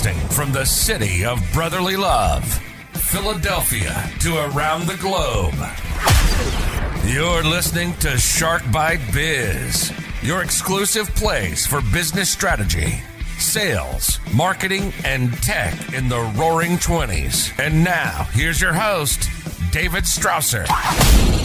Broadcasting from the city of brotherly love, Philadelphia to around the globe. You're listening to Shark Bite Biz, your exclusive place for business strategy, sales, marketing, and tech in the roaring 20s. And now, here's your host, David Strausser.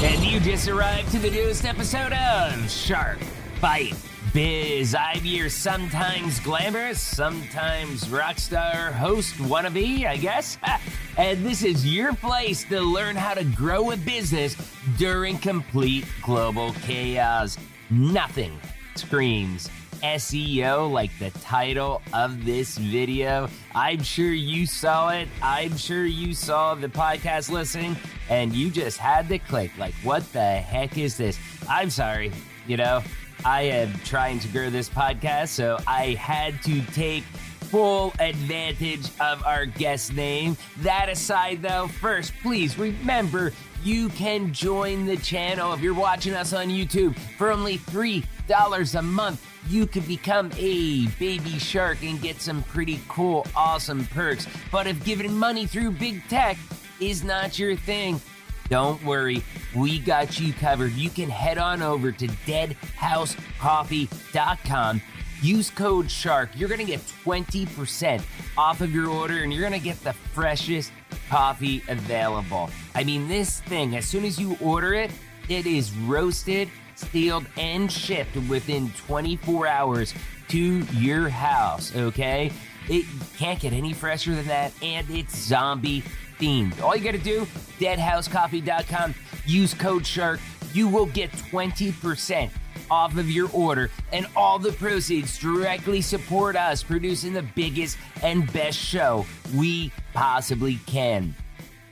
And you just arrived to the newest episode of Shark Bite Biz. I'm your sometimes glamorous, sometimes rock star host wannabe, I guess. And this is your place to learn how to grow a business during complete global chaos. Nothing screams SEO like the title of this video. I'm sure you saw it. I'm sure you saw the podcast listening and you just had to click like, what the heck is this? I'm sorry, you know, I am trying to grow this podcast, so I had to take full advantage of our guest name. That aside, though, first, please remember you can join the channel if you're watching us on YouTube for only $3 a month. You can become a baby shark and get some pretty cool, awesome perks. But if giving money through big tech is not your thing, don't worry, we got you covered. You can head on over to deadhousecoffee.com. Use code SHARK. You're going to get 20% off of your order and you're going to get the freshest coffee available. I mean, this thing, as soon as you order it, it is roasted, sealed, and shipped within 24 hours to your house, okay? It can't get any fresher than that, and it's zombie themed. All you got to do, deadhousecoffee.com, use code SHARK. You will get 20% off of your order, and all the proceeds directly support us producing the biggest and best show we possibly can.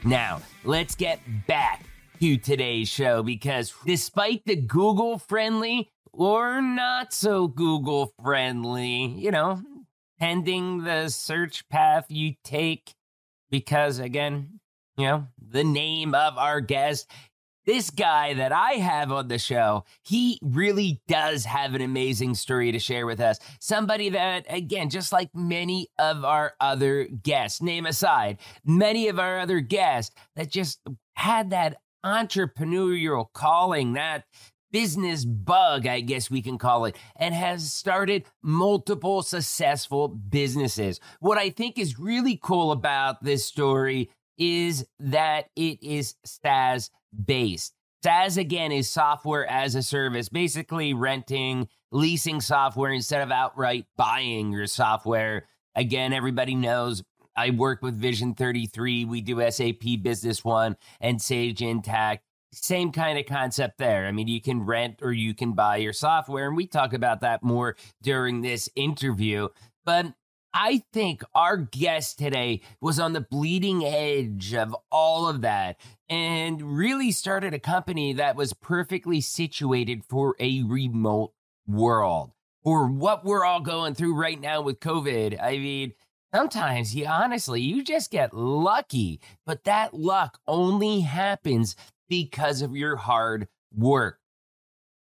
Now, let's get back to today's show because despite the Google friendly or not so Google friendly, you know, pending the search path you take, because again, you know, the name of our guest this guy that I have on the show, he really does have an amazing story to share with us. Somebody that, again, just like many of our other guests, name aside, many of our other guests that just had that entrepreneurial calling, that business bug, I guess we can call it, and has started multiple successful businesses. What I think is really cool about this story is that it is SaaS based. SaaS again is software as a service, basically renting, leasing software instead of outright buying your software. Again, everybody knows I work with Vision 33. We do SAP Business One and Sage Intacct. Same kind of concept there. I mean, you can rent or you can buy your software. And we talk about that more during this interview. But I think our guest today was on the bleeding edge of all of that and really started a company that was perfectly situated for a remote world or what we're all going through right now with COVID. I mean, sometimes you honestly, you just get lucky, but that luck only happens because of your hard work.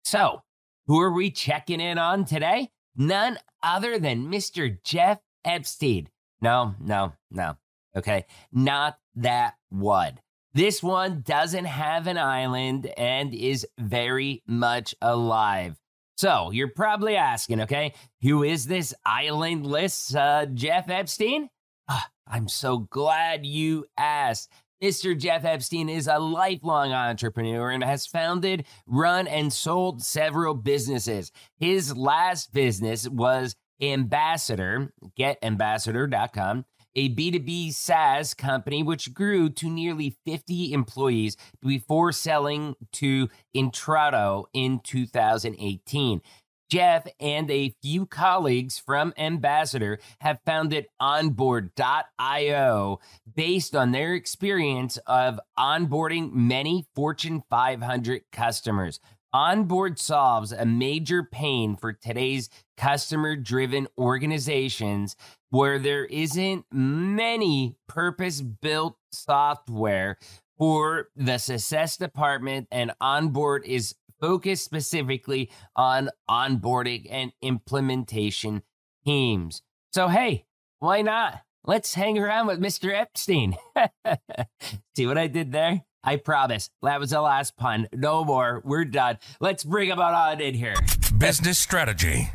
So, who are we checking in on today? None other than Mr. Jeff Epstein. No, no, no. Okay. Not that one. This one doesn't have an island and is very much alive. So you're probably asking, okay, who is this islandless uh, Jeff Epstein? Oh, I'm so glad you asked. Mr. Jeff Epstein is a lifelong entrepreneur and has founded, run, and sold several businesses. His last business was Ambassador, getambassador.com, a B2B SaaS company which grew to nearly 50 employees before selling to Intrado in 2018. Jeff and a few colleagues from Ambassador have founded Onboard.io based on their experience of onboarding many Fortune 500 customers. Onboard solves a major pain for today's customer driven organizations where there isn't many purpose built software for the success department, and Onboard is focused specifically on onboarding and implementation teams. So, hey, why not? Let's hang around with Mr. Epstein. See what I did there? I promise. That was the last pun. No more. We're done. Let's bring him on in here. Business strategy.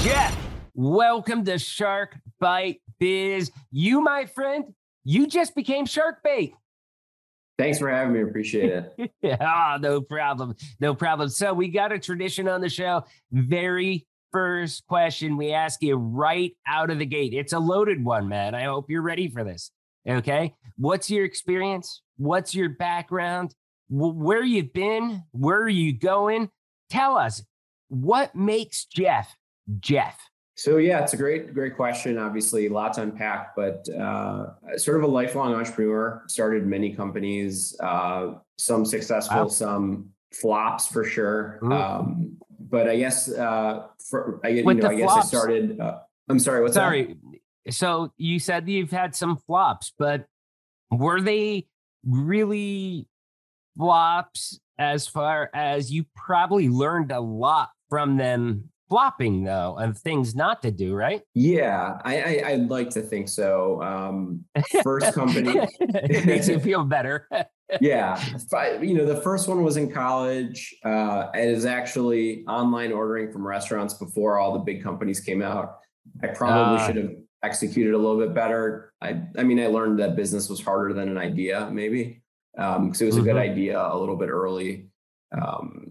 Jeff, welcome to Shark Bite Biz. You, my friend, you just became Shark Bait. Thanks for having me. Appreciate it. yeah, no problem. No problem. So we got a tradition on the show. Very first question we ask you right out of the gate. It's a loaded one, man. I hope you're ready for this. Okay. What's your experience? What's your background? Where you've been? Where are you going? Tell us what makes Jeff Jeff. So yeah, it's a great, great question. Obviously, a lot to unpack, but uh, sort of a lifelong entrepreneur. Started many companies, uh, some successful, wow. some flops for sure. Mm. Um, but I guess uh, for I, you know, I guess flops. I started. Uh, I'm sorry. What's sorry? That? So you said you've had some flops, but were they really flops? As far as you probably learned a lot from them flopping though of things not to do right yeah i, I would like to think so um first company it makes you feel better yeah you know the first one was in college uh it is actually online ordering from restaurants before all the big companies came out i probably uh, should have executed a little bit better i i mean i learned that business was harder than an idea maybe um because it was mm-hmm. a good mm-hmm. idea a little bit early um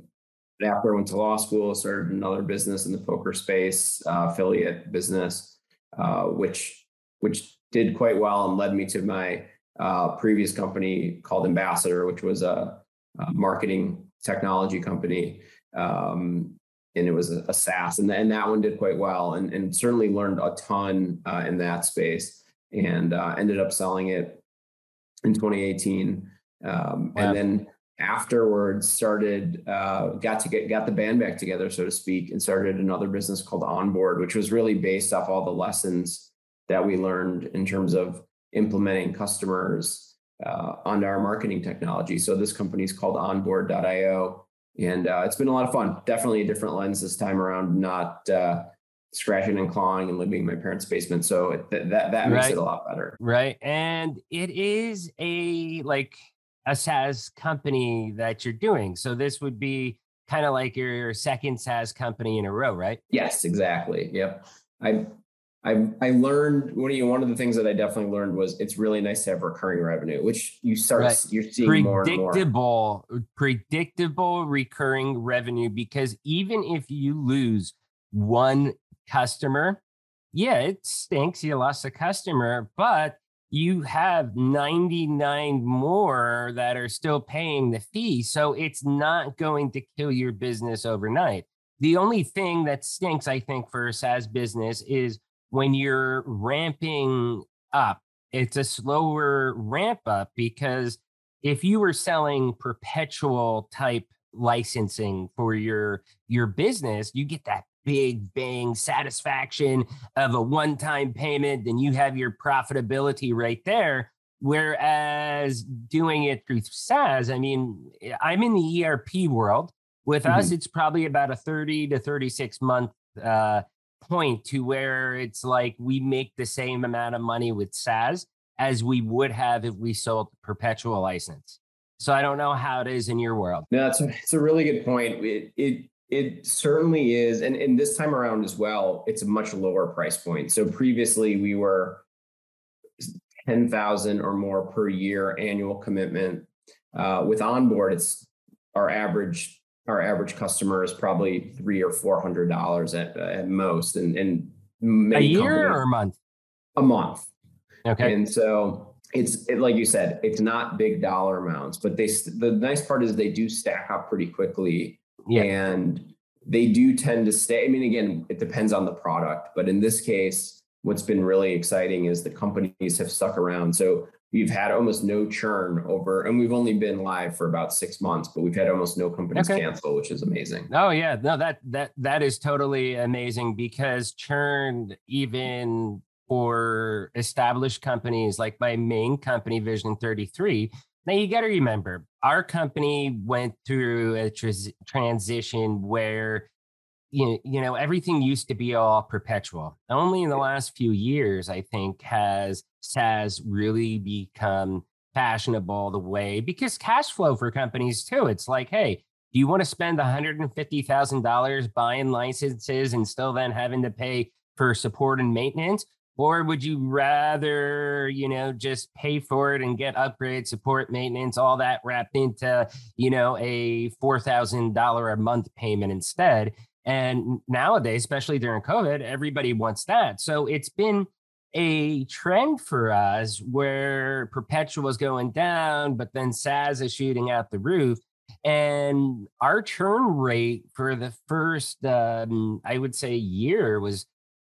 after I went to law school, started another business in the poker space, uh, affiliate business, uh, which which did quite well and led me to my uh, previous company called Ambassador, which was a, a marketing technology company, um, and it was a, a SaaS, and, and, that one did quite well, and, and certainly learned a ton uh, in that space, and uh, ended up selling it in 2018, um, wow. and then afterwards started uh, got to get got the band back together so to speak and started another business called onboard which was really based off all the lessons that we learned in terms of implementing customers uh, onto our marketing technology. So this company is called onboard.io and uh, it's been a lot of fun. Definitely a different lens this time around not uh, scratching and clawing and living in my parents basement. So it, that that, that makes right. it a lot better. Right. And it is a like a SaaS company that you're doing. So this would be kind of like your second SaaS company in a row, right? Yes, exactly. Yep. I I I learned one of you one of the things that I definitely learned was it's really nice to have recurring revenue, which you start right. you're seeing more predictable, uh, predictable recurring revenue because even if you lose one customer, yeah, it stinks you lost a customer, but you have 99 more that are still paying the fee. So it's not going to kill your business overnight. The only thing that stinks, I think, for a SaaS business is when you're ramping up, it's a slower ramp up because if you were selling perpetual type licensing for your your business you get that big bang satisfaction of a one time payment, then you have your profitability right there. Whereas doing it through SaaS, I mean, I'm in the ERP world. With mm-hmm. us, it's probably about a 30 to 36 month uh, point to where it's like we make the same amount of money with SaaS as we would have if we sold perpetual license. So I don't know how it is in your world. No, it's a, it's a really good point. It, it it certainly is. And, and this time around as well, it's a much lower price point. So previously we were 10,000 or more per year annual commitment. Uh, with onboard, it's our average our average customer is probably three or four hundred dollars at at most, and and a year or a month, a month. Okay, and so it's it, like you said, it's not big dollar amounts, but they the nice part is they do stack up pretty quickly yeah. And they do tend to stay. I mean, again, it depends on the product, but in this case, what's been really exciting is the companies have stuck around. So we've had almost no churn over, and we've only been live for about six months, but we've had almost no companies okay. cancel, which is amazing. Oh yeah, no that that that is totally amazing because churn even for established companies like my main company, Vision Thirty Three. Now you got to remember, our company went through a transition where you, you know everything used to be all perpetual. Only in the last few years i think has SaaS really become fashionable the way because cash flow for companies too. It's like hey do you want to spend $150,000 buying licenses and still then having to pay for support and maintenance? Or would you rather, you know, just pay for it and get upgrade, support, maintenance, all that wrapped into, you know, a $4,000 a month payment instead? And nowadays, especially during COVID, everybody wants that. So it's been a trend for us where perpetual is going down, but then SaaS is shooting out the roof. And our churn rate for the first, um, I would say, year was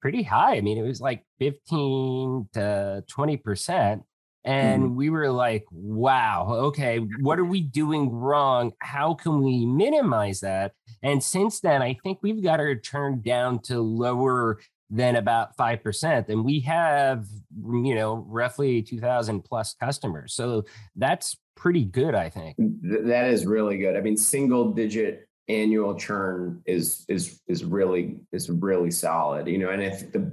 pretty high. I mean, it was like 15 to 20%. And mm. we were like, wow, okay, what are we doing wrong? How can we minimize that? And since then, I think we've got our churn down to lower than about 5%. And we have, you know, roughly 2000 plus customers. So that's pretty good, I think. That is really good. I mean, single digit annual churn is is is really is really solid. You know, and I think the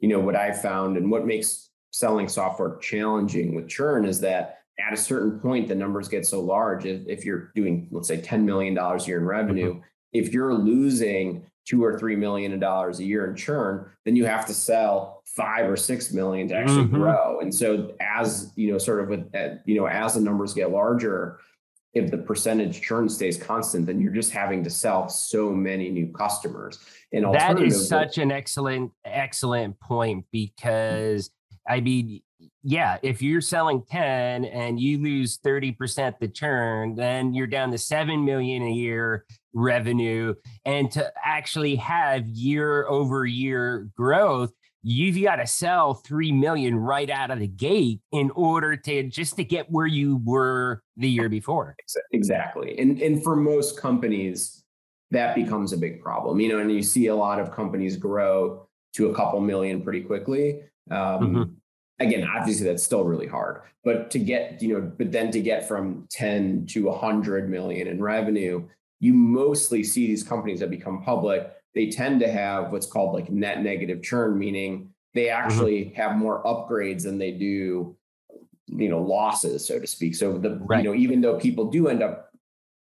you know what I found and what makes selling software challenging with churn is that at a certain point the numbers get so large. If, if you're doing let's say ten million dollars a year in revenue, mm-hmm. if you're losing two or three million dollars a year in churn, then you have to sell five or six million to actually mm-hmm. grow. And so, as you know, sort of with uh, you know, as the numbers get larger, if the percentage churn stays constant, then you're just having to sell so many new customers. And that is such an excellent, excellent point because I mean, yeah, if you're selling 10 and you lose 30% the churn, then you're down to 7 million a year revenue. And to actually have year over year growth, you've got to sell 3 million right out of the gate in order to just to get where you were the year before. Exactly. And and for most companies that becomes a big problem. You know, and you see a lot of companies grow to a couple million pretty quickly. Um, mm-hmm again obviously that's still really hard but to get you know but then to get from 10 to 100 million in revenue you mostly see these companies that become public they tend to have what's called like net negative churn meaning they mm-hmm. actually mm-hmm. have more upgrades than they do you know losses so to speak so the right. you know even though people do end up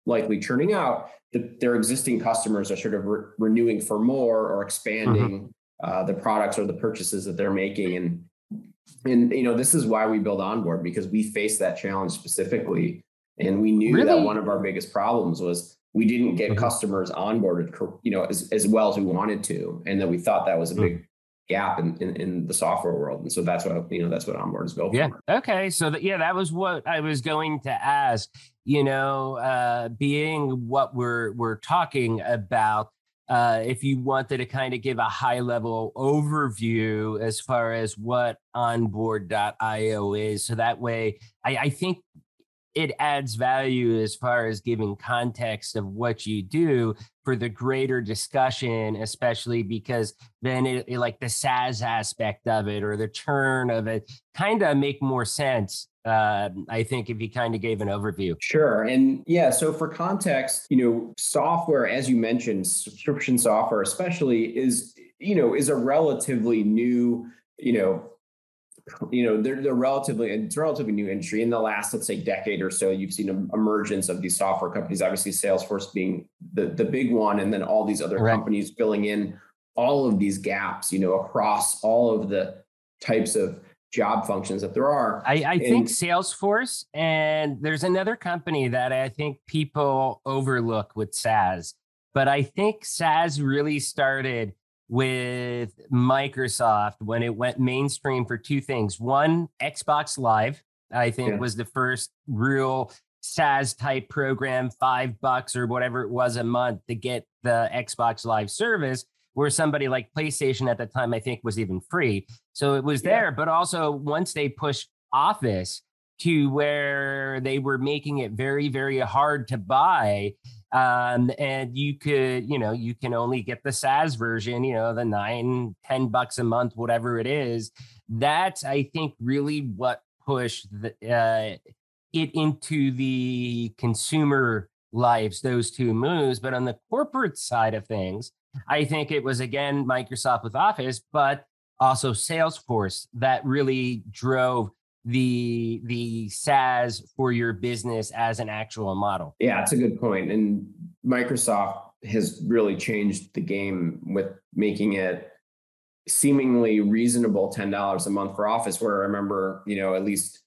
likely churning out the, their existing customers are sort of re- renewing for more or expanding mm-hmm. uh, the products or the purchases that they're making and and you know this is why we build onboard because we faced that challenge specifically and we knew really? that one of our biggest problems was we didn't get mm-hmm. customers onboarded you know as, as well as we wanted to and that we thought that was a big mm-hmm. gap in, in, in the software world and so that's what you know that's what onboard is built yeah for. okay so that, yeah that was what i was going to ask you know uh being what we're we're talking about uh, if you wanted to kind of give a high level overview as far as what onboard.io is. So that way, I, I think it adds value as far as giving context of what you do for the greater discussion, especially because then it, it, like the SaaS aspect of it or the churn of it kind of make more sense uh, I think if you kind of gave an overview. Sure. And yeah, so for context, you know, software, as you mentioned, subscription software, especially, is, you know, is a relatively new, you know, you know they're, they're relatively it's a relatively new industry in the last let's say decade or so you've seen an emergence of these software companies obviously salesforce being the the big one and then all these other right. companies filling in all of these gaps you know across all of the types of job functions that there are. I, I and, think Salesforce and there's another company that I think people overlook with SaaS, but I think SaaS really started with Microsoft when it went mainstream for two things. One, Xbox Live, I think yeah. was the first real SaaS type program, five bucks or whatever it was a month to get the Xbox Live service where somebody like PlayStation at the time, I think, was even free. So it was there. Yeah. But also, once they pushed Office to where they were making it very, very hard to buy, um, and you could, you know, you can only get the SaaS version, you know, the nine, ten bucks a month, whatever it is. That's, I think, really what pushed the, uh, it into the consumer lives, those two moves. But on the corporate side of things, I think it was again Microsoft with Office, but also Salesforce that really drove the the SaaS for your business as an actual model. Yeah, it's a good point. And Microsoft has really changed the game with making it seemingly reasonable $10 a month for office where i remember you know at least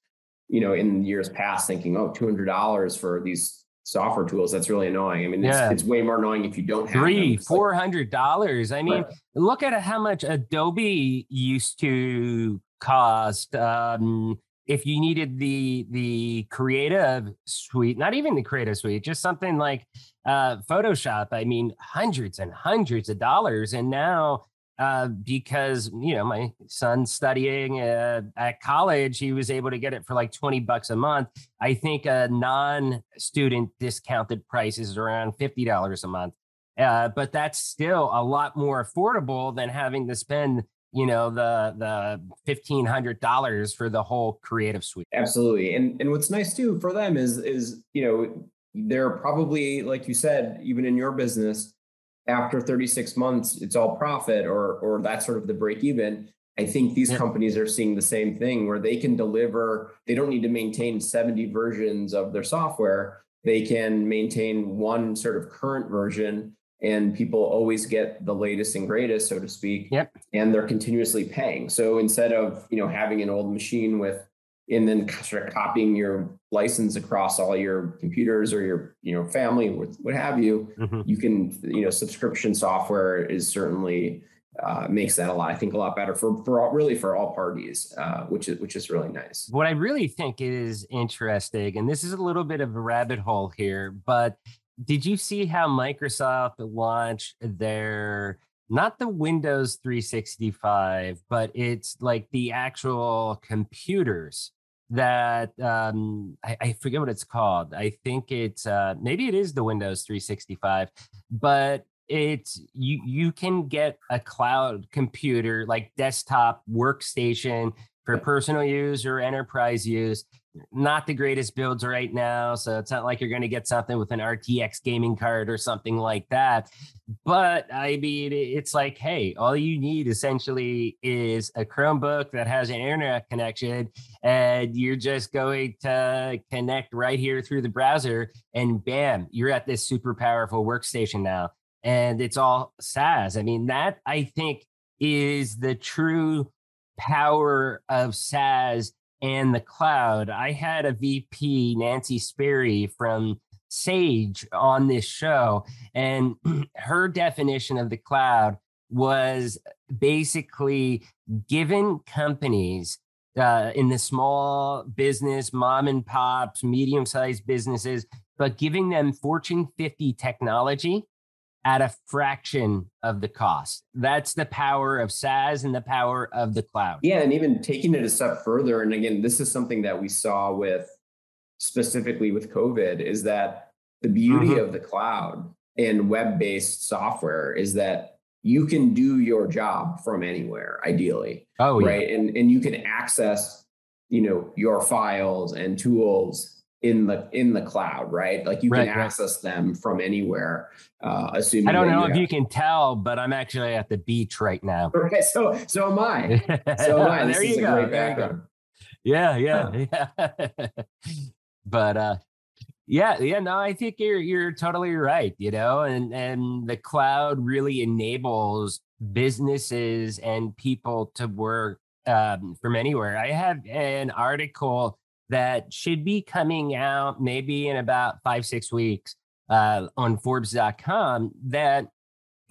you know in years past thinking oh $200 for these software tools that's really annoying i mean it's, yeah. it's way more annoying if you don't have three four hundred dollars i mean right. look at how much adobe used to cost um, if you needed the the creative suite not even the creative suite just something like uh, photoshop i mean hundreds and hundreds of dollars. And now uh, because you know my son's studying uh, at college he was able to get it for like 20 bucks a month. I think a non-student discounted price is around $50 a month. Uh, but that's still a lot more affordable than having to spend you know the the $1500 for the whole creative suite. Absolutely. And and what's nice too for them is is you know they're probably like you said even in your business after 36 months it's all profit or or that's sort of the break even. I think these yeah. companies are seeing the same thing where they can deliver they don't need to maintain 70 versions of their software. They can maintain one sort of current version and people always get the latest and greatest so to speak yep. and they're continuously paying so instead of you know having an old machine with and then sort of copying your license across all your computers or your you know family what have you mm-hmm. you can you know subscription software is certainly uh, makes that a lot i think a lot better for for all, really for all parties uh, which is which is really nice what i really think is interesting and this is a little bit of a rabbit hole here but did you see how microsoft launched their not the windows 365 but it's like the actual computers that um, I, I, forget what it's called. I think it's uh, maybe it is the Windows 365, but it's you you can get a cloud computer like desktop workstation for personal use or enterprise use not the greatest builds right now. So it's not like you're going to get something with an RTX gaming card or something like that. But I mean, it's like, hey, all you need essentially is a Chromebook that has an internet connection, and you're just going to connect right here through the browser, and bam, you're at this super powerful workstation now. And it's all SaaS. I mean, that I think is the true power of SaaS and the cloud. I had a VP, Nancy Sperry from Sage, on this show, and her definition of the cloud was basically given companies uh, in the small business, mom and pops, medium sized businesses, but giving them Fortune 50 technology at a fraction of the cost. That's the power of SaaS and the power of the cloud. Yeah, and even taking it a step further, and again, this is something that we saw with specifically with COVID, is that the beauty mm-hmm. of the cloud and web-based software is that you can do your job from anywhere, ideally. Oh, right. Yeah. And and you can access, you know, your files and tools in the in the cloud, right? Like you right, can access right. them from anywhere. Uh, assuming I don't know if you can tell, but I'm actually at the beach right now. Okay, so so am I. So am I. there you go. There you go. Yeah, yeah, huh. yeah. but uh, yeah, yeah. No, I think you're you're totally right. You know, and and the cloud really enables businesses and people to work um, from anywhere. I have an article that should be coming out maybe in about five, six weeks uh, on Forbes.com that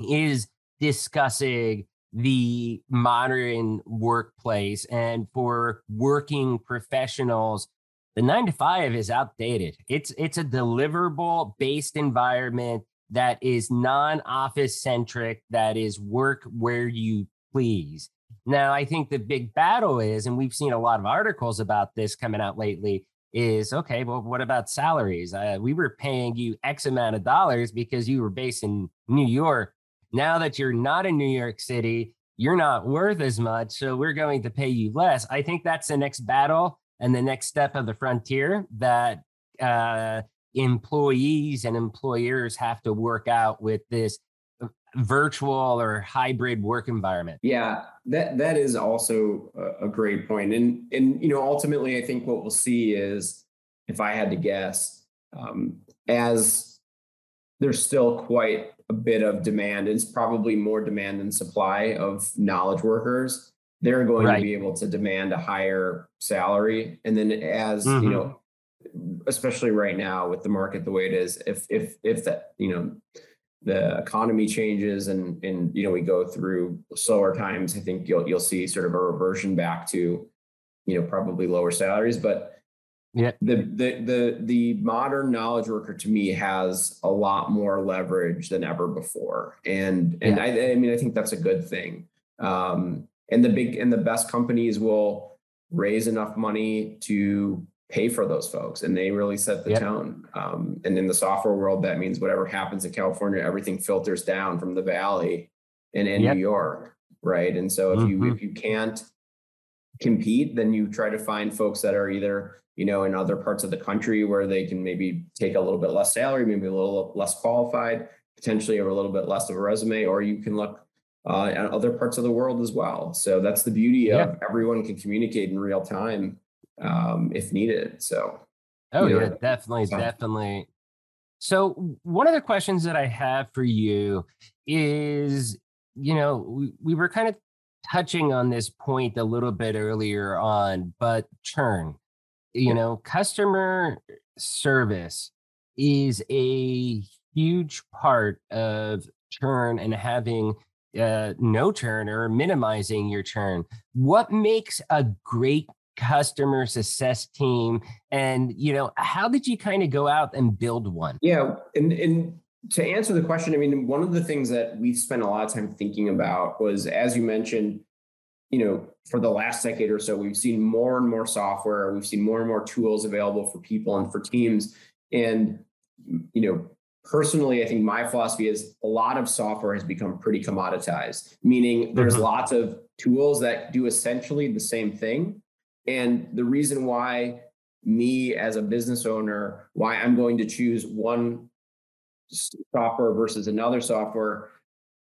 is discussing the modern workplace. And for working professionals, the nine to five is outdated. It's it's a deliverable based environment that is non-office centric, that is work where you please. Now, I think the big battle is, and we've seen a lot of articles about this coming out lately, is okay, well, what about salaries? Uh, we were paying you X amount of dollars because you were based in New York. Now that you're not in New York City, you're not worth as much. So we're going to pay you less. I think that's the next battle and the next step of the frontier that uh, employees and employers have to work out with this virtual or hybrid work environment. Yeah, that that is also a, a great point. And and you know, ultimately I think what we'll see is if I had to guess, um, as there's still quite a bit of demand, it's probably more demand than supply of knowledge workers. They're going right. to be able to demand a higher salary. And then as mm-hmm. you know, especially right now with the market the way it is, if if if that, you know, the economy changes and and you know we go through slower times, I think you'll you'll see sort of a reversion back to you know probably lower salaries. But yeah, the the the the modern knowledge worker to me has a lot more leverage than ever before, and and yeah. I, I mean I think that's a good thing. Um, and the big and the best companies will raise enough money to pay for those folks and they really set the yep. tone um, and in the software world that means whatever happens in california everything filters down from the valley and in yep. new york right and so if mm-hmm. you if you can't compete then you try to find folks that are either you know in other parts of the country where they can maybe take a little bit less salary maybe a little less qualified potentially a little bit less of a resume or you can look uh, at other parts of the world as well so that's the beauty of everyone can communicate in real time um, if needed. So, oh yeah, know, definitely, so. definitely. So, one of the questions that I have for you is, you know, we, we were kind of touching on this point a little bit earlier on, but churn, you know, customer service is a huge part of churn and having uh, no churn or minimizing your churn. What makes a great customer success team and you know how did you kind of go out and build one yeah and and to answer the question i mean one of the things that we spent a lot of time thinking about was as you mentioned you know for the last decade or so we've seen more and more software we've seen more and more tools available for people and for teams and you know personally i think my philosophy is a lot of software has become pretty commoditized meaning there's mm-hmm. lots of tools that do essentially the same thing and the reason why me as a business owner, why I'm going to choose one software versus another software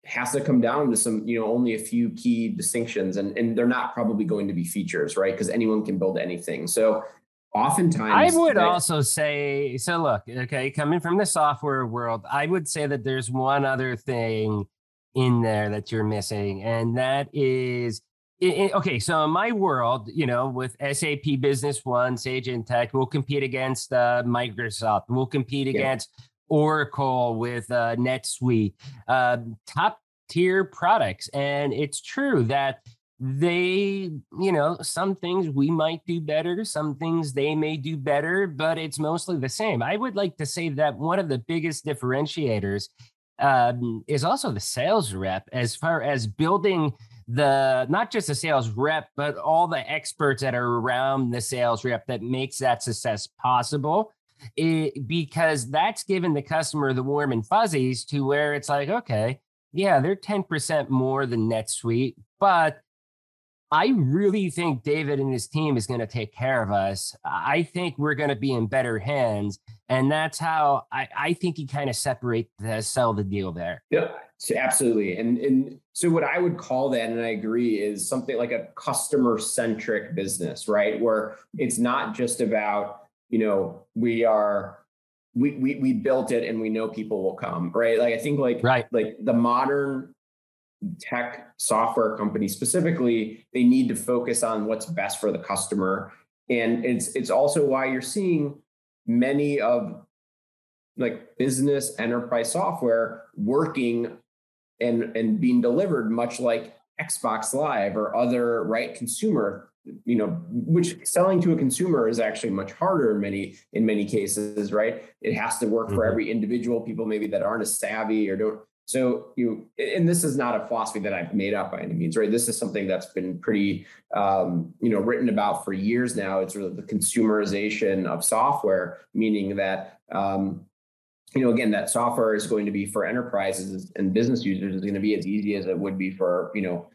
has to come down to some, you know, only a few key distinctions. And, and they're not probably going to be features, right? Because anyone can build anything. So oftentimes I would also say, so look, okay, coming from the software world, I would say that there's one other thing in there that you're missing, and that is it, okay, so in my world, you know, with SAP Business One, Sage Intacct, we'll compete against uh, Microsoft. We'll compete yeah. against Oracle with uh, NetSuite, uh, top tier products. And it's true that they, you know, some things we might do better, some things they may do better, but it's mostly the same. I would like to say that one of the biggest differentiators um, is also the sales rep as far as building the not just the sales rep, but all the experts that are around the sales rep that makes that success possible. It, because that's given the customer the warm and fuzzies to where it's like, okay, yeah, they're 10% more than NetSuite, but I really think David and his team is going to take care of us. I think we're going to be in better hands. And that's how I, I think he kind of separate the sell the deal there. Yeah, absolutely. And and so what I would call that, and I agree, is something like a customer centric business, right? Where it's not just about, you know, we are we, we we built it and we know people will come, right? Like I think like right. like the modern tech software companies specifically, they need to focus on what's best for the customer. And it's it's also why you're seeing many of like business enterprise software working and and being delivered much like Xbox Live or other right consumer you know which selling to a consumer is actually much harder in many in many cases right it has to work mm-hmm. for every individual people maybe that aren't as savvy or don't so you, and this is not a philosophy that I've made up by any means, right? This is something that's been pretty, um, you know, written about for years now. It's sort of the consumerization of software, meaning that, um, you know, again, that software is going to be for enterprises and business users is going to be as easy as it would be for, you know,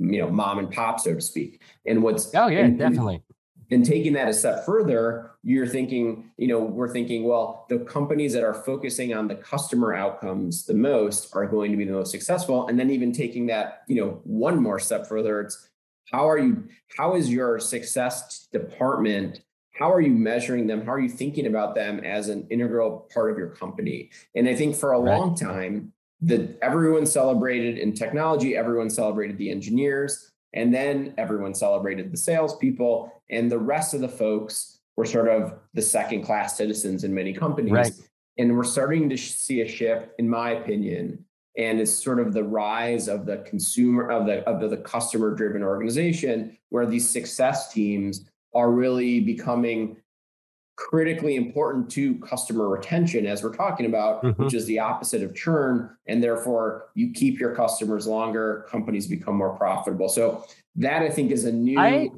you know, mom and pop, so to speak. And what's oh yeah, and, definitely. And taking that a step further, you're thinking, you know, we're thinking, well, the companies that are focusing on the customer outcomes the most are going to be the most successful. And then even taking that, you know, one more step further, it's how are you, how is your success department? How are you measuring them? How are you thinking about them as an integral part of your company? And I think for a right. long time, that everyone celebrated in technology, everyone celebrated the engineers, and then everyone celebrated the salespeople, and the rest of the folks were sort of the second class citizens in many companies. Right. And we're starting to see a shift, in my opinion, and it's sort of the rise of the consumer of the of the customer driven organization where these success teams are really becoming critically important to customer retention as we're talking about mm-hmm. which is the opposite of churn and therefore you keep your customers longer companies become more profitable. So that i think is a new I,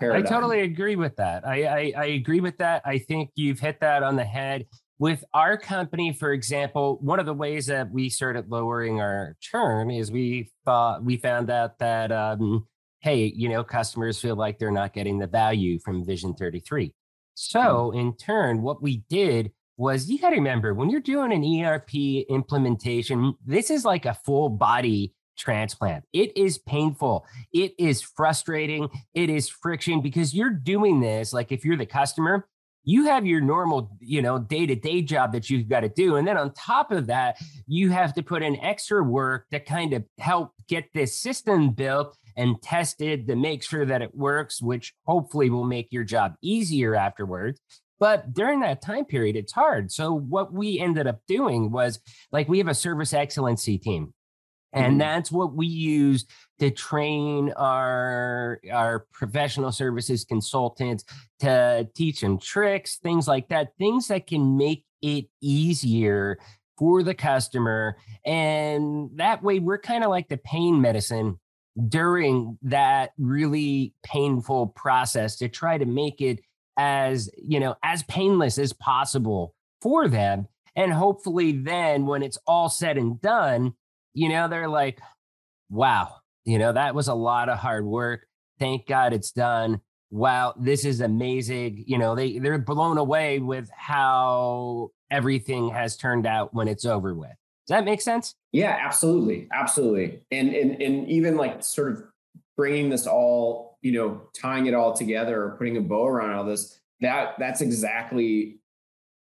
paradigm. I totally agree with that. I, I i agree with that. I think you've hit that on the head. With our company for example one of the ways that we started lowering our churn is we thought we found out that um, hey you know customers feel like they're not getting the value from vision 33 Hmm. so, in turn, what we did was you got to remember when you're doing an ERP implementation, this is like a full body transplant. It is painful. It is frustrating. It is friction because you're doing this. Like if you're the customer, you have your normal, you know, day to day job that you've got to do. And then on top of that, you have to put in extra work to kind of help get this system built and tested to make sure that it works, which hopefully will make your job easier afterwards. But during that time period, it's hard. So, what we ended up doing was like we have a service excellency team. And mm-hmm. that's what we use to train our our professional services consultants to teach them tricks, things like that, things that can make it easier for the customer. And that way, we're kind of like the pain medicine during that really painful process to try to make it as you know as painless as possible for them. And hopefully then when it's all said and done you know they're like wow you know that was a lot of hard work. Thank god it's done. Wow this is amazing. You know they they're blown away with how everything has turned out when it's over with does that make sense? Yeah, absolutely, absolutely. And and and even like sort of bringing this all, you know, tying it all together or putting a bow around all this. That that's exactly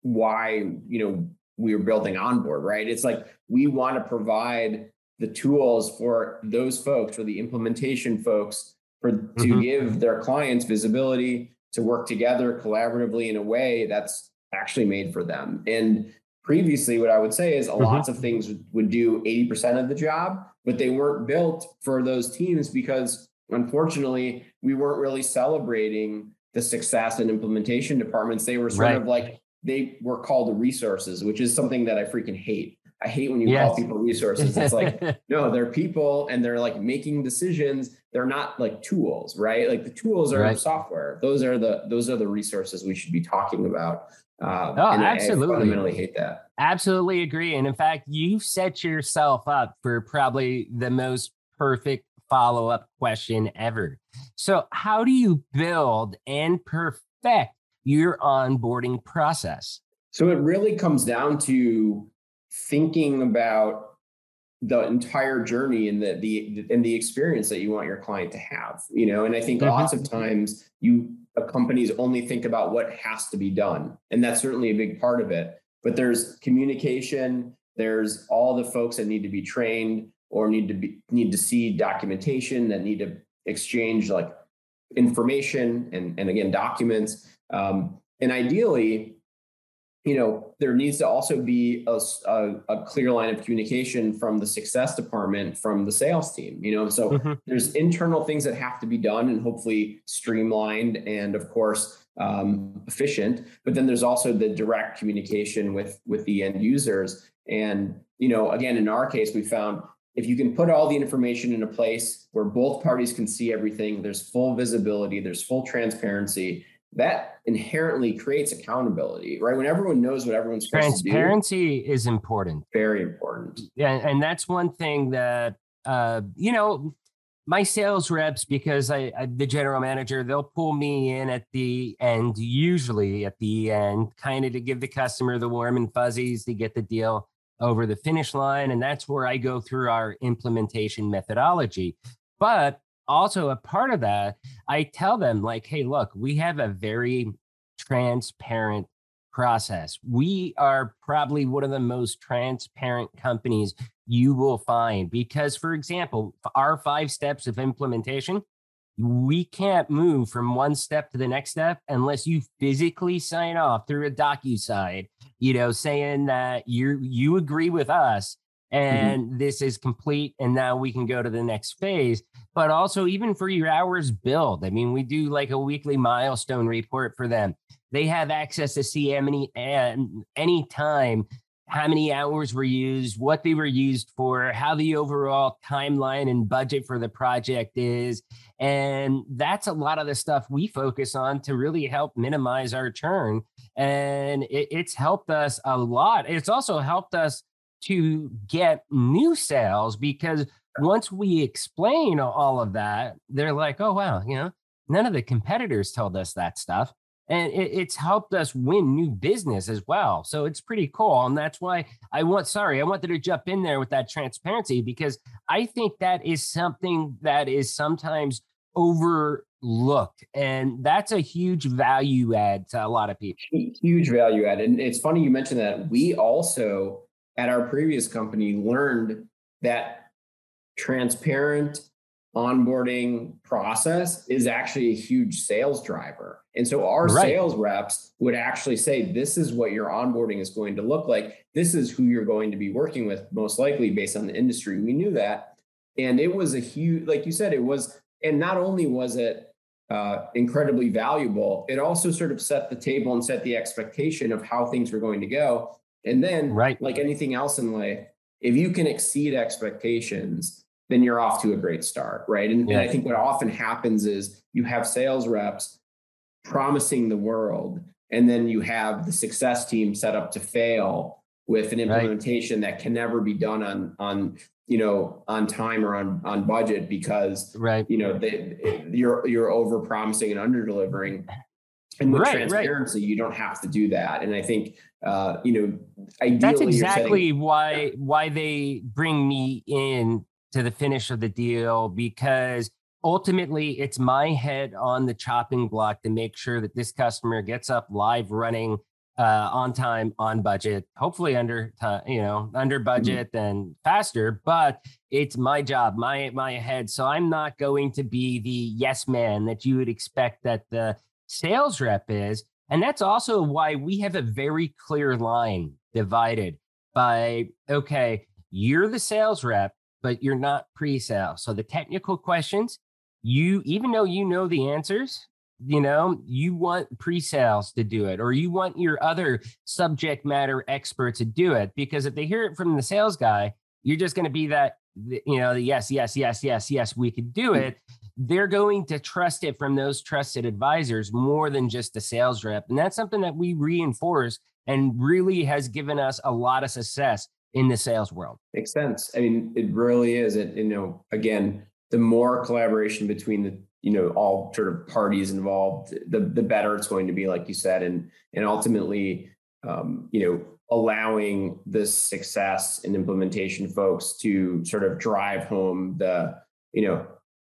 why you know we are building onboard, right? It's like we want to provide the tools for those folks, for the implementation folks, for mm-hmm. to give their clients visibility to work together collaboratively in a way that's actually made for them. And previously what i would say is mm-hmm. lots of things would do 80% of the job but they weren't built for those teams because unfortunately we weren't really celebrating the success and implementation departments they were sort right. of like they were called resources which is something that i freaking hate i hate when you yes. call people resources it's like no they're people and they're like making decisions they're not like tools right like the tools are right. software those are the those are the resources we should be talking about uh, oh, absolutely. I fundamentally hate that. Absolutely agree. And in fact, you set yourself up for probably the most perfect follow up question ever. So, how do you build and perfect your onboarding process? So, it really comes down to thinking about the entire journey and the the and the experience that you want your client to have you know and i think mm-hmm. lots of times you companies only think about what has to be done. And that's certainly a big part of it. But there's communication, there's all the folks that need to be trained or need to be need to see documentation that need to exchange like information and, and again documents. Um, and ideally, you know, there needs to also be a, a, a, clear line of communication from the success department, from the sales team, you know, so mm-hmm. there's internal things that have to be done and hopefully streamlined and of course um, efficient, but then there's also the direct communication with, with the end users. And, you know, again, in our case, we found if you can put all the information in a place where both parties can see everything, there's full visibility, there's full transparency, that inherently creates accountability, right? When everyone knows what everyone's transparency is important. Very important. Yeah, and that's one thing that uh, you know, my sales reps, because I, I, the general manager, they'll pull me in at the end, usually at the end, kind of to give the customer the warm and fuzzies to get the deal over the finish line. And that's where I go through our implementation methodology. But also a part of that, I tell them, like, hey, look, we have a very transparent process. We are probably one of the most transparent companies you will find because, for example, our five steps of implementation, we can't move from one step to the next step unless you physically sign off through a docu DocuSign, you know, saying that you you agree with us Mm-hmm. and mm-hmm. this is complete and now we can go to the next phase but also even for your hours billed. I mean we do like a weekly milestone report for them. They have access to see how many and any time how many hours were used what they were used for how the overall timeline and budget for the project is. And that's a lot of the stuff we focus on to really help minimize our churn. And it, it's helped us a lot. It's also helped us to get new sales because once we explain all of that, they're like, oh, wow, you know, none of the competitors told us that stuff. And it, it's helped us win new business as well. So it's pretty cool. And that's why I want, sorry, I wanted to jump in there with that transparency because I think that is something that is sometimes overlooked. And that's a huge value add to a lot of people. Huge value add. And it's funny you mentioned that. We also, at our previous company learned that transparent onboarding process is actually a huge sales driver. And so our right. sales reps would actually say, This is what your onboarding is going to look like. This is who you're going to be working with, most likely based on the industry. We knew that. And it was a huge, like you said, it was, and not only was it uh, incredibly valuable, it also sort of set the table and set the expectation of how things were going to go. And then, right. like anything else in life, if you can exceed expectations, then you're off to a great start, right? And, yeah. and I think what often happens is you have sales reps promising the world, and then you have the success team set up to fail with an implementation right. that can never be done on on you know on time or on on budget because right you know they, you're you're over promising and under delivering and with right, transparency, right. you don't have to do that. And I think, uh, you know, ideally, that's exactly setting- why why they bring me in to the finish of the deal because ultimately it's my head on the chopping block to make sure that this customer gets up live running uh, on time on budget hopefully under time you know under mm-hmm. budget mm-hmm. and faster but it's my job my my head so i'm not going to be the yes man that you would expect that the sales rep is. And that's also why we have a very clear line divided by, okay, you're the sales rep, but you're not pre sale. So the technical questions, you, even though you know the answers, you know, you want pre sales to do it, or you want your other subject matter expert to do it. Because if they hear it from the sales guy, you're just going to be that, you know, the yes, yes, yes, yes, yes, we could do hmm. it they're going to trust it from those trusted advisors more than just the sales rep. And that's something that we reinforce and really has given us a lot of success in the sales world. Makes sense. I mean, it really is. It, you know, again, the more collaboration between the, you know, all sort of parties involved, the the better it's going to be, like you said, and and ultimately, um, you know, allowing this success and implementation folks to sort of drive home the, you know,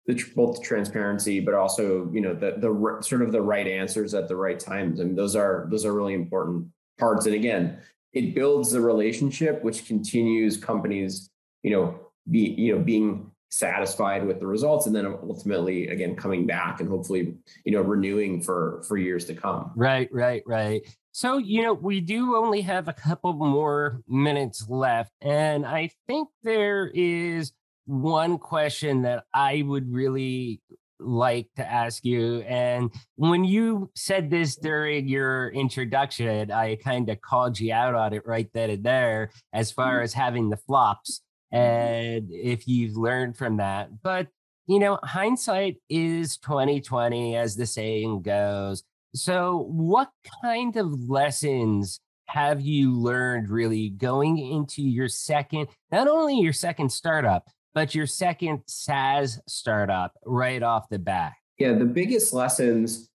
the, both the transparency, but also you know the the sort of the right answers at the right times. I mean, those are those are really important parts. And again, it builds the relationship, which continues companies, you know, be you know being satisfied with the results, and then ultimately again coming back and hopefully you know renewing for for years to come. Right, right, right. So, you know, we do only have a couple more minutes left. And I think there is one question that I would really like to ask you. And when you said this during your introduction, I kind of called you out on it right then and there as far mm-hmm. as having the flops and if you've learned from that. But you know, hindsight is 2020 as the saying goes. So what kind of lessons have you learned really going into your second, not only your second startup, but your second SaaS startup right off the bat? Yeah, the biggest lessons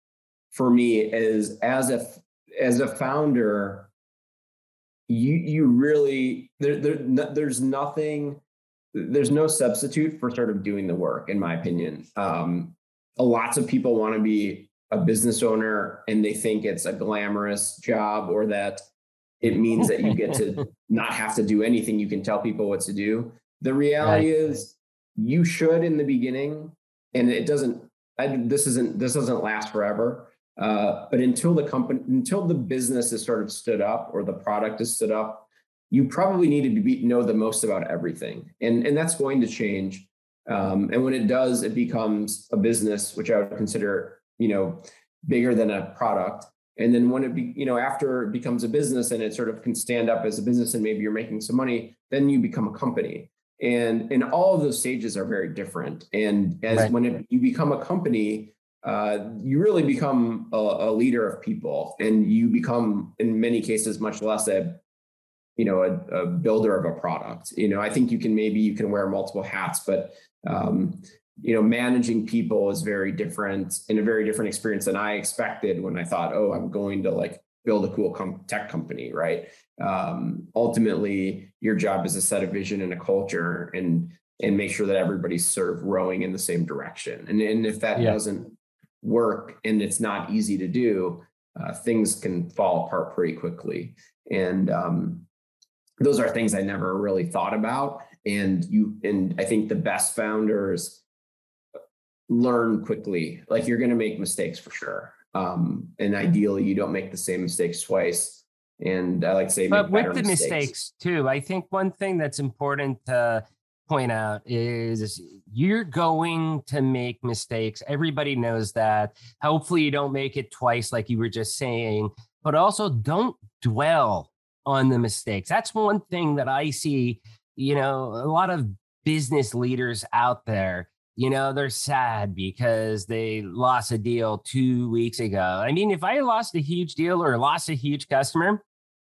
for me is as a as a founder, you you really there, there there's nothing there's no substitute for sort of doing the work in my opinion. Um lots of people want to be a business owner and they think it's a glamorous job or that it means that you get to not have to do anything. You can tell people what to do the reality right. is you should in the beginning and it doesn't I, this isn't this doesn't last forever uh, but until the company until the business is sort of stood up or the product is stood up you probably need to be, know the most about everything. And and that's going to change. Um, and when it does it becomes a business which i would consider you know bigger than a product. And then when it be you know after it becomes a business and it sort of can stand up as a business and maybe you're making some money then you become a company and and all of those stages are very different. And as right. when it, you become a company uh, you really become a, a, leader of people. And you become in many cases much less a you know a, a, builder of a product. You know i think you can maybe you can wear multiple hats but um, you know, managing people is very different in a very different experience than I expected when I thought, oh, I'm going to like build a cool com- tech company, right? Um, ultimately, your job is to set a vision and a culture and and make sure that everybody's sort of rowing in the same direction. And and if that yeah. doesn't work and it's not easy to do, uh, things can fall apart pretty quickly. And um, those are things I never really thought about. And you and I think the best founders learn quickly. Like you're going to make mistakes for sure. Um, and ideally, you don't make the same mistakes twice. And I like to say, but with the mistakes. mistakes too, I think one thing that's important to point out is you're going to make mistakes. Everybody knows that. Hopefully, you don't make it twice, like you were just saying, but also don't dwell on the mistakes. That's one thing that I see, you know, a lot of business leaders out there you know, they're sad because they lost a deal two weeks ago. I mean, if I lost a huge deal or lost a huge customer,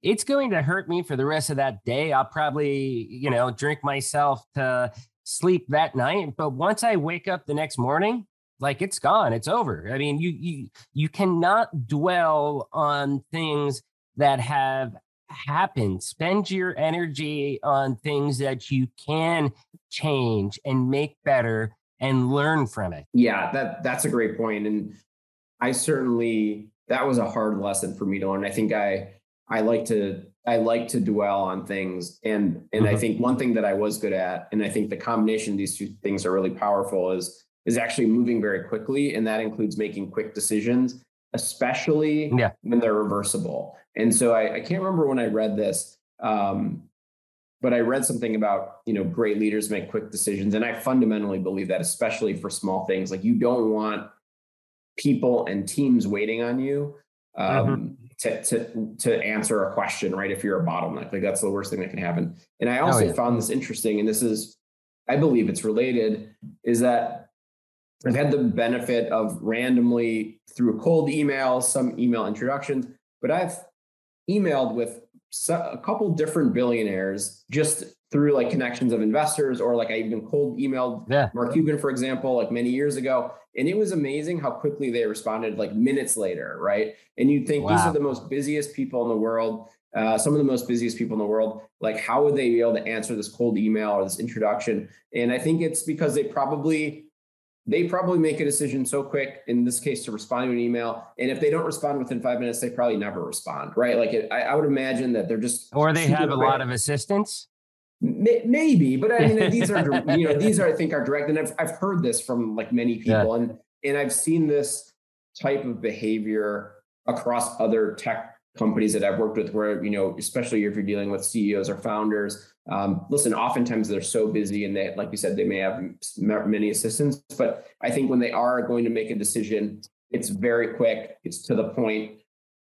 it's going to hurt me for the rest of that day. I'll probably, you know, drink myself to sleep that night. But once I wake up the next morning, like it's gone, it's over. I mean, you you you cannot dwell on things that have happened. Spend your energy on things that you can change and make better and learn from it. Yeah, that that's a great point. And I certainly that was a hard lesson for me to learn. I think I I like to I like to dwell on things and and mm-hmm. I think one thing that I was good at and I think the combination of these two things are really powerful is is actually moving very quickly and that includes making quick decisions especially yeah. when they're reversible. And so I, I can't remember when I read this um, but I read something about, you know, great leaders make quick decisions. And I fundamentally believe that, especially for small things. Like you don't want people and teams waiting on you um, mm-hmm. to, to, to answer a question, right? If you're a bottleneck, like that's the worst thing that can happen. And I also oh, yeah. found this interesting, and this is, I believe it's related, is that I've had the benefit of randomly through a cold emails, some email introductions, but I've emailed with a couple different billionaires just through like connections of investors or like I even cold emailed yeah. Mark Cuban, for example, like many years ago. And it was amazing how quickly they responded like minutes later, right? And you'd think wow. these are the most busiest people in the world, uh, some of the most busiest people in the world. Like, how would they be able to answer this cold email or this introduction? And I think it's because they probably they probably make a decision so quick in this case to respond to an email and if they don't respond within five minutes they probably never respond right like it, I, I, would imagine that they're just or they have a quick. lot of assistance maybe but i mean these are you know these are i think are direct and i've, I've heard this from like many people yeah. and and i've seen this type of behavior across other tech companies that i've worked with where you know especially if you're dealing with ceos or founders um, listen, oftentimes they're so busy and they, like you said, they may have many assistants, but I think when they are going to make a decision, it's very quick. It's to the point.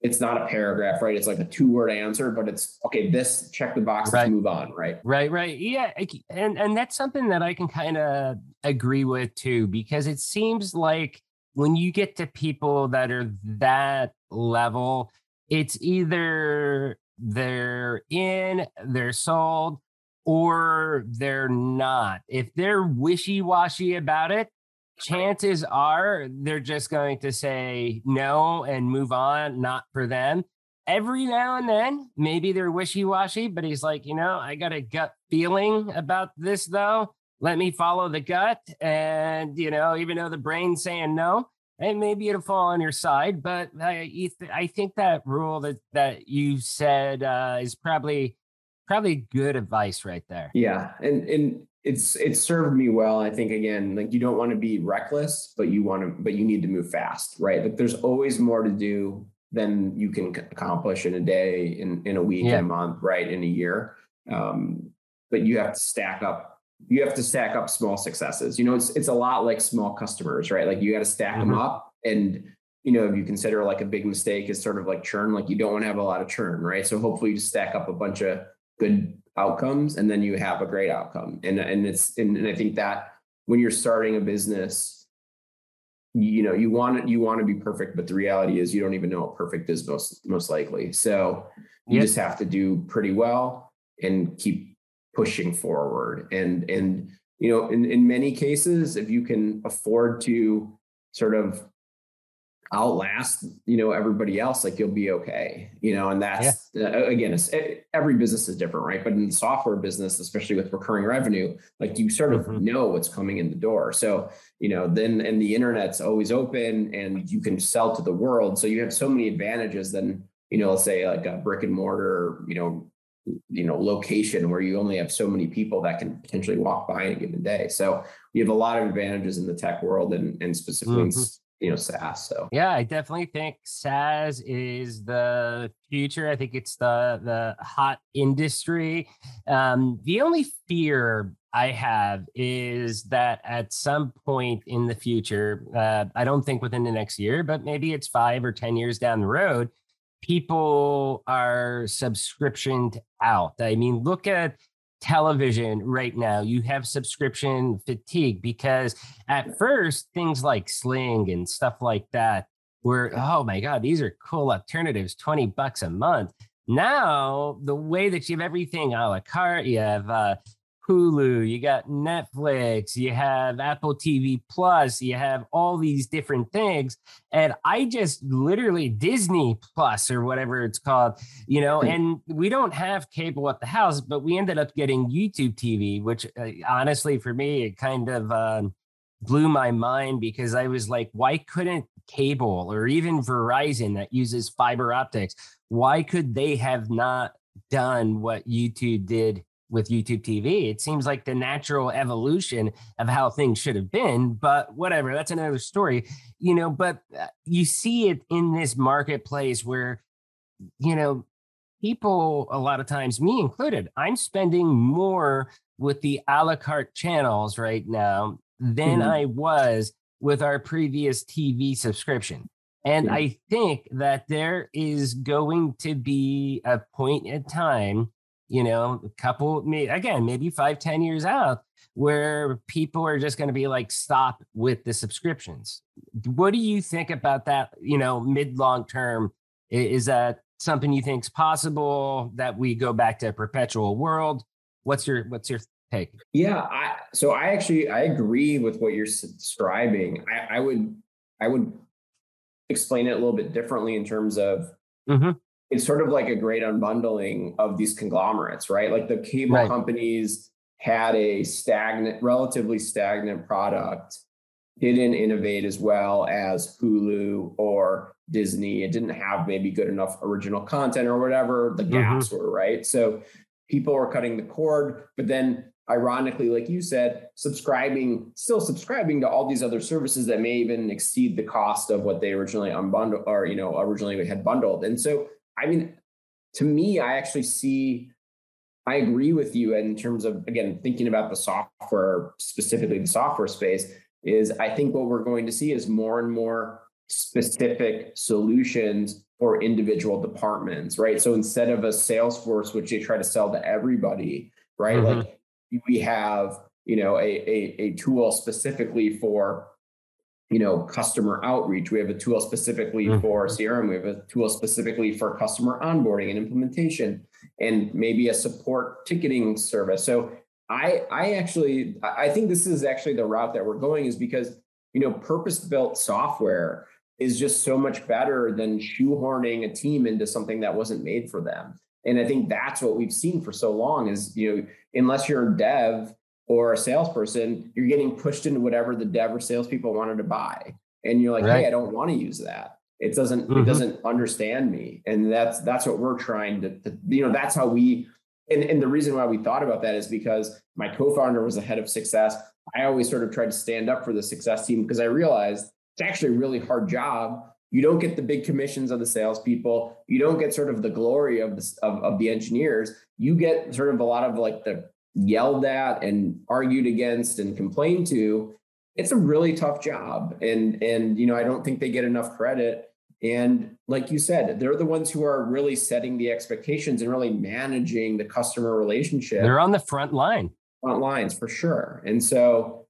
It's not a paragraph, right? It's like a two word answer, but it's okay. This check the box, right. move on, right? Right, right. Yeah. And, and that's something that I can kind of agree with too, because it seems like when you get to people that are that level, it's either they're in, they're sold, or they're not. If they're wishy washy about it, chances are they're just going to say no and move on, not for them. Every now and then, maybe they're wishy washy, but he's like, you know, I got a gut feeling about this though. Let me follow the gut. And, you know, even though the brain's saying no, and maybe it'll fall on your side. But I, I think that rule that, that you said uh, is probably probably good advice right there. Yeah. And, and, it's it's served me well. I think again, like you don't want to be reckless, but you want to, but you need to move fast, right? Like there's always more to do than you can accomplish in a day, in in a week, yeah. in a month, right? In a year. Um, but you have to stack up. You have to stack up small successes. You know, it's it's a lot like small customers, right? Like you got to stack mm-hmm. them up, and you know, if you consider like a big mistake is sort of like churn, like you don't want to have a lot of churn, right? So hopefully you just stack up a bunch of good outcomes and then you have a great outcome. And and it's and, and i think that when you're starting a business you know you want it you want to be perfect but the reality is you don't even know what perfect is most most likely. So you just have to do pretty well and keep pushing forward. And and you know in in many cases if you can afford to sort of outlast you know everybody else like you'll be okay you know and that's yeah. uh, again it, every business is different right? But in the software business especially with recurring revenue like you sort of mm-hmm. know what's coming in the door. So you know then and the internet's always open and you can sell to the world. So you have so many advantages than you know let's say like a brick and mortar you know you know location where you only have so many people that can potentially walk by in a given day. So we have a lot of advantages in the tech world and, and specifically mm-hmm you know SaaS. So yeah, I definitely think SaaS is the future. I think it's the the hot industry. Um, the only fear I have is that at some point in the future, uh, I don't think within the next year, but maybe it's five or ten years down the road, people are subscriptioned out. I mean, look at television right now, you have subscription fatigue because at first things like Sling and stuff like that were, oh my God, these are cool alternatives, 20 bucks a month. Now, the way that you have everything a la carte, you have uh, Hulu, you got Netflix, you have Apple TV Plus, you have all these different things. And I just literally Disney Plus or whatever it's called, you know, hmm. and we don't have cable at the house, but we ended up getting YouTube TV, which uh, honestly for me, it kind of um, blew my mind because I was like, why couldn't cable or even Verizon that uses fiber optics, why could they have not done what YouTube did with YouTube TV. It seems like the natural evolution of how things should have been, but whatever, that's another story, you know. But uh, you see it in this marketplace where, you know, people, a lot of times, me included, I'm spending more with the a la carte channels right now than mm-hmm. I was with our previous TV subscription. And yeah. I think that there is going to be a point in time you know, a couple, again, maybe five, ten years out, where people are just going to be like, stop with the subscriptions. What do you think about that, you know, mid long term? Is that something you think is possible that we go back to a perpetual world? What's your, what's your take? Yeah. I, so I actually, I agree with what you're describing. I, I would, I would explain it a little bit differently in terms of mm-hmm it's sort of like a great unbundling of these conglomerates, right? Like the cable right. companies had a stagnant, relatively stagnant product, didn't innovate as well as Hulu or Disney. It didn't have maybe good enough original content or whatever the mm-hmm. gaps mm-hmm. were, right? So people were cutting the cord, but then ironically, like you said, subscribing, still subscribing to all these other services that may even exceed the cost of what they originally unbundled or, you know, originally had bundled. And so I mean, to me, I actually see, I agree with you in terms of, again, thinking about the software, specifically the software space, is I think what we're going to see is more and more specific solutions for individual departments, right? So instead of a Salesforce, which they try to sell to everybody, right? Mm-hmm. Like we have, you know, a, a, a tool specifically for you know, customer outreach. We have a tool specifically mm-hmm. for CRM. We have a tool specifically for customer onboarding and implementation, and maybe a support ticketing service. So I I actually I think this is actually the route that we're going is because you know purpose built software is just so much better than shoehorning a team into something that wasn't made for them. And I think that's what we've seen for so long is you know unless you're a dev or a salesperson, you're getting pushed into whatever the dev or salespeople wanted to buy. And you're like, right. hey, I don't want to use that. It doesn't, mm-hmm. it doesn't understand me. And that's that's what we're trying to, to, you know, that's how we and, and the reason why we thought about that is because my co-founder was the head of success. I always sort of tried to stand up for the success team because I realized it's actually a really hard job. You don't get the big commissions of the salespeople. You don't get sort of the glory of the of, of the engineers. You get sort of a lot of like the yelled at and argued against and complained to it's a really tough job. And and you know i don't think they get enough credit. And like you said they're the ones who are really setting the expectations and really managing the customer relationship. They're on the front line. Front lines for sure. And so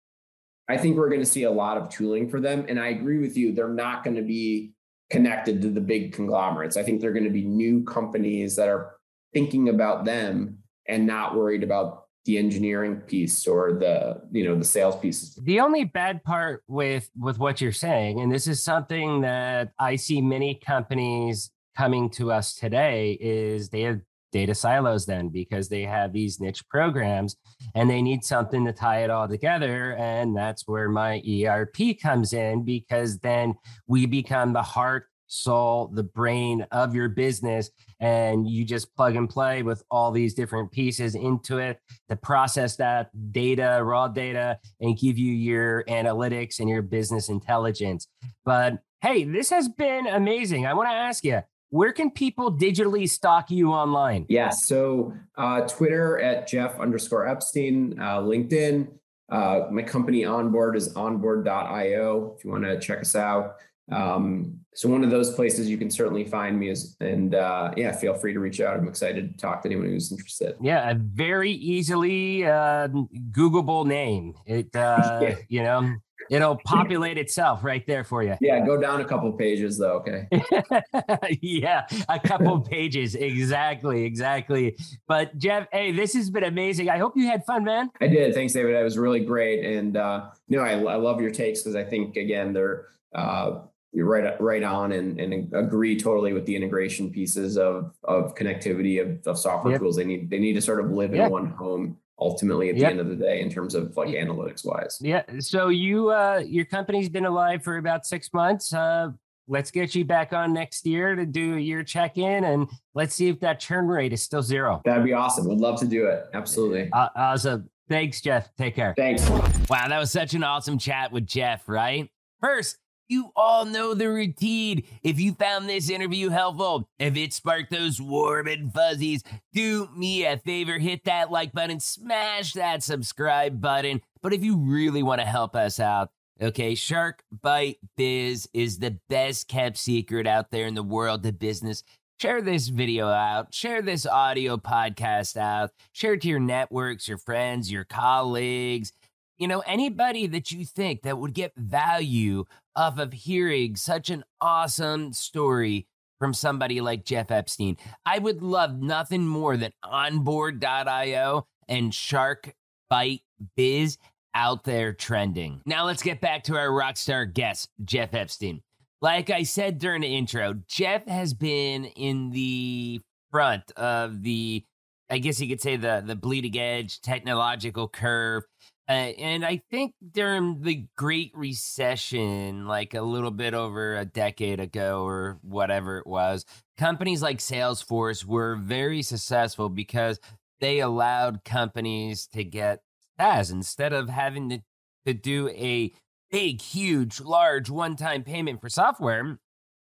i think we're going to see a lot of tooling for them. And i agree with you they're not going to be connected to the big conglomerates. I think they're going to be new companies that are thinking about them and not worried about the engineering piece or the you know the sales pieces. The only bad part with with what you're saying and this is something that i see many companies coming to us today is they have data silos then because they have these niche programs and they need something to tie it all together. And that's where my erp comes in because then we become the heart soul, the brain of your business, and you just plug and play with all these different pieces into it to process that data, raw data, and give you your analytics and your business intelligence. But hey, this has been amazing. I want to ask you, where can people digitally stalk you online? Yeah, so uh, Twitter at Jeff underscore Epstein, uh, LinkedIn. Uh, my company onboard is onboard.io if you want to check us out. Um, so one of those places you can certainly find me is, and uh, yeah, feel free to reach out. I'm excited to talk to anyone who's interested. Yeah, a very easily uh, Googleable name. It, uh, yeah. you know, it'll populate itself right there for you. Yeah, go down a couple pages though. Okay. yeah, a couple pages. Exactly, exactly. But Jeff, hey, this has been amazing. I hope you had fun, man. I did. Thanks, David. It was really great, and uh, you know, I, I love your takes because I think again they're uh, right right on and, and agree totally with the integration pieces of of connectivity of, of software yep. tools. They need they need to sort of live in yep. one home ultimately at yep. the end of the day in terms of like analytics wise. Yeah. So you uh your company's been alive for about six months. Uh let's get you back on next year to do your check-in and let's see if that churn rate is still zero. That'd be awesome. Would love to do it. Absolutely. Uh, awesome. Thanks, Jeff. Take care. Thanks. Wow, that was such an awesome chat with Jeff, right? First, you all know the routine. If you found this interview helpful, if it sparked those warm and fuzzies, do me a favor, hit that like button, smash that subscribe button. But if you really want to help us out, okay, Shark Bite Biz is the best kept secret out there in the world of business. Share this video out, share this audio podcast out, share it to your networks, your friends, your colleagues you know, anybody that you think that would get value off of hearing such an awesome story from somebody like Jeff Epstein, I would love nothing more than onboard.io and Shark Bite Biz out there trending. Now let's get back to our rock star guest, Jeff Epstein. Like I said during the intro, Jeff has been in the front of the I guess you could say the the bleeding edge technological curve uh, and I think during the Great Recession, like a little bit over a decade ago or whatever it was, companies like Salesforce were very successful because they allowed companies to get SaaS instead of having to, to do a big, huge, large one time payment for software.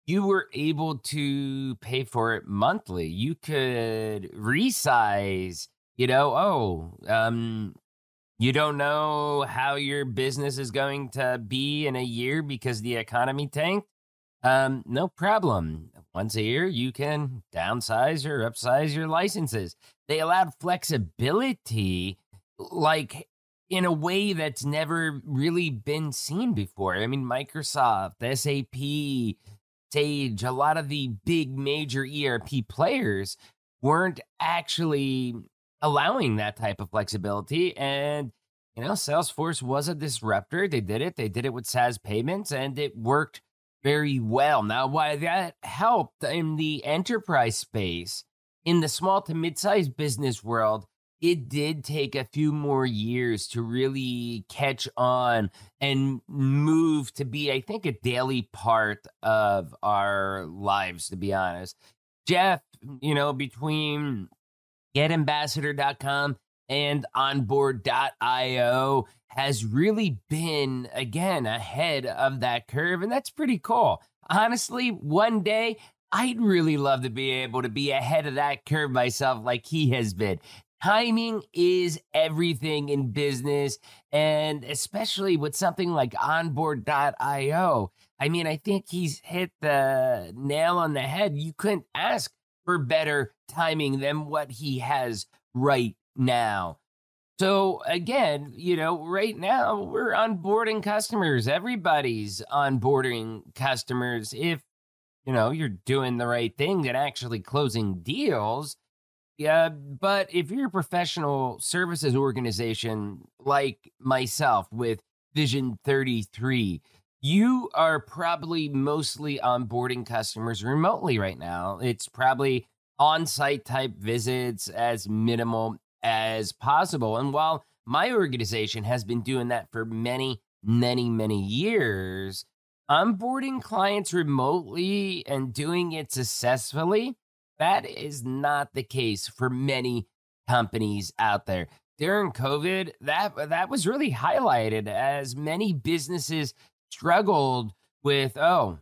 You were able to pay for it monthly. You could resize, you know, oh, um, you don't know how your business is going to be in a year because the economy tanked? Um, no problem. Once a year, you can downsize or upsize your licenses. They allowed flexibility like in a way that's never really been seen before. I mean, Microsoft, SAP, Sage, a lot of the big major ERP players weren't actually allowing that type of flexibility. And, you know, Salesforce was a disruptor. They did it, they did it with SaaS payments, and it worked very well. Now, why that helped in the enterprise space, in the small to mid sized business world, it did take a few more years to really catch on and move to be, I think, a daily part of our lives, to be honest. Jeff, you know, between getambassador.com and onboard.io has really been, again, ahead of that curve. And that's pretty cool. Honestly, one day, I'd really love to be able to be ahead of that curve myself, like he has been. Timing is everything in business, and especially with something like onboard.io. I mean, I think he's hit the nail on the head. You couldn't ask for better timing than what he has right now. So again, you know, right now we're onboarding customers. Everybody's onboarding customers. If you know you're doing the right thing and actually closing deals, yeah, but if you're a professional services organization like myself with Vision 33, you are probably mostly onboarding customers remotely right now. It's probably on site type visits as minimal as possible. And while my organization has been doing that for many, many, many years, onboarding clients remotely and doing it successfully that is not the case for many companies out there. During COVID, that that was really highlighted as many businesses struggled with, oh,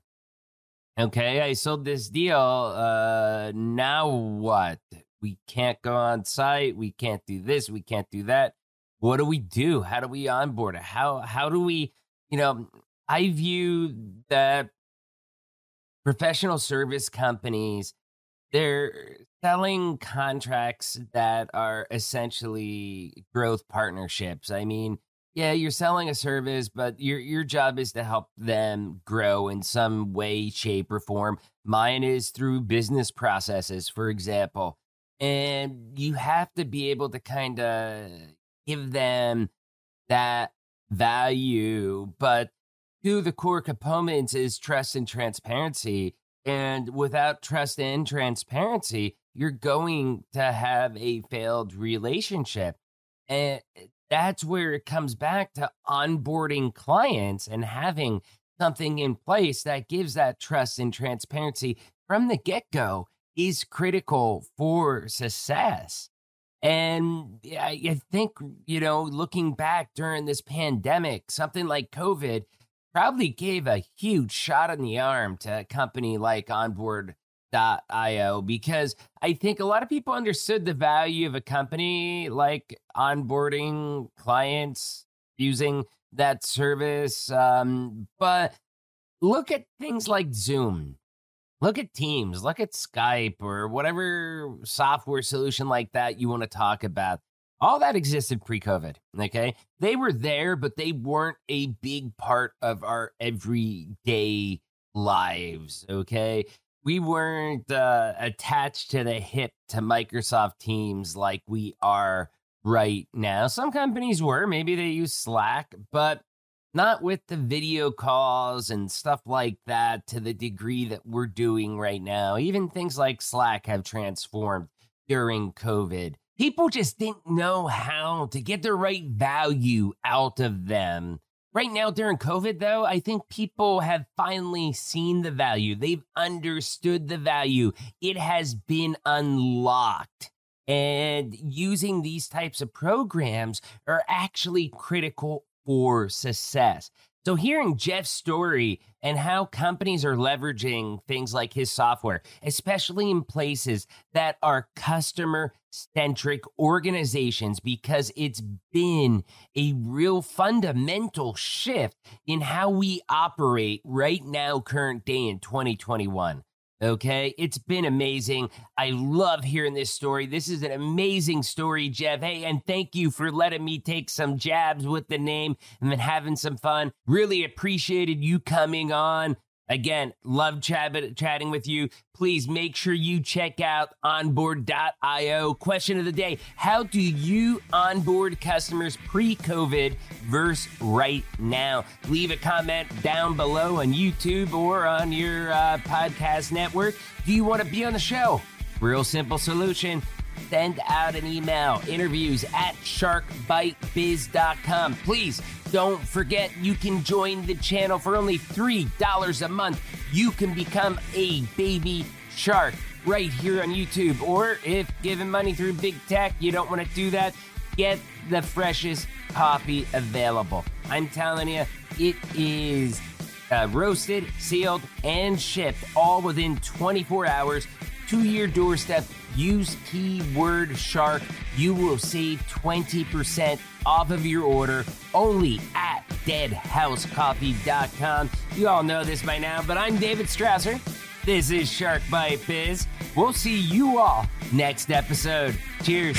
okay, I sold this deal. Uh, now what? We can't go on site. We can't do this. We can't do that. What do we do? How do we onboard it? How how do we, you know, I view that professional service companies they're selling contracts that are essentially growth partnerships. I mean, yeah, you're selling a service, but your your job is to help them grow in some way, shape, or form. Mine is through business processes, for example. And you have to be able to kind of give them that value. But two of the core components is trust and transparency. And without trust and transparency, you're going to have a failed relationship. And that's where it comes back to onboarding clients and having something in place that gives that trust and transparency from the get go is critical for success. And I think, you know, looking back during this pandemic, something like COVID probably gave a huge shot in the arm to a company like onboard.io because I think a lot of people understood the value of a company like onboarding clients using that service. Um, but look at things like Zoom. Look at Teams, look at Skype or whatever software solution like that you want to talk about. All that existed pre COVID. Okay. They were there, but they weren't a big part of our everyday lives. Okay. We weren't uh, attached to the hip to Microsoft Teams like we are right now. Some companies were, maybe they use Slack, but not with the video calls and stuff like that to the degree that we're doing right now. Even things like Slack have transformed during COVID people just didn't know how to get the right value out of them. Right now, during COVID, though, I think people have finally seen the value. They've understood the value. It has been unlocked. And using these types of programs are actually critical for success. So, hearing Jeff's story and how companies are leveraging things like his software, especially in places that are customer centric organizations, because it's been a real fundamental shift in how we operate right now, current day in 2021. Okay, it's been amazing. I love hearing this story. This is an amazing story, Jeff. Hey, and thank you for letting me take some jabs with the name and then having some fun. Really appreciated you coming on. Again, love chat- chatting with you. Please make sure you check out onboard.io. Question of the day How do you onboard customers pre COVID versus right now? Leave a comment down below on YouTube or on your uh, podcast network. Do you want to be on the show? Real simple solution send out an email interviews at sharkbitebiz.com. Please don't forget you can join the channel for only $3 a month. You can become a baby shark right here on YouTube. Or if giving money through big tech, you don't want to do that, get the freshest coffee available. I'm telling you, it is uh, roasted, sealed, and shipped all within 24 hours to your doorstep Use keyword shark. You will save 20% off of your order only at deadhousecoffee.com. You all know this by now, but I'm David Strausser. This is Shark Bite Biz. We'll see you all next episode. Cheers.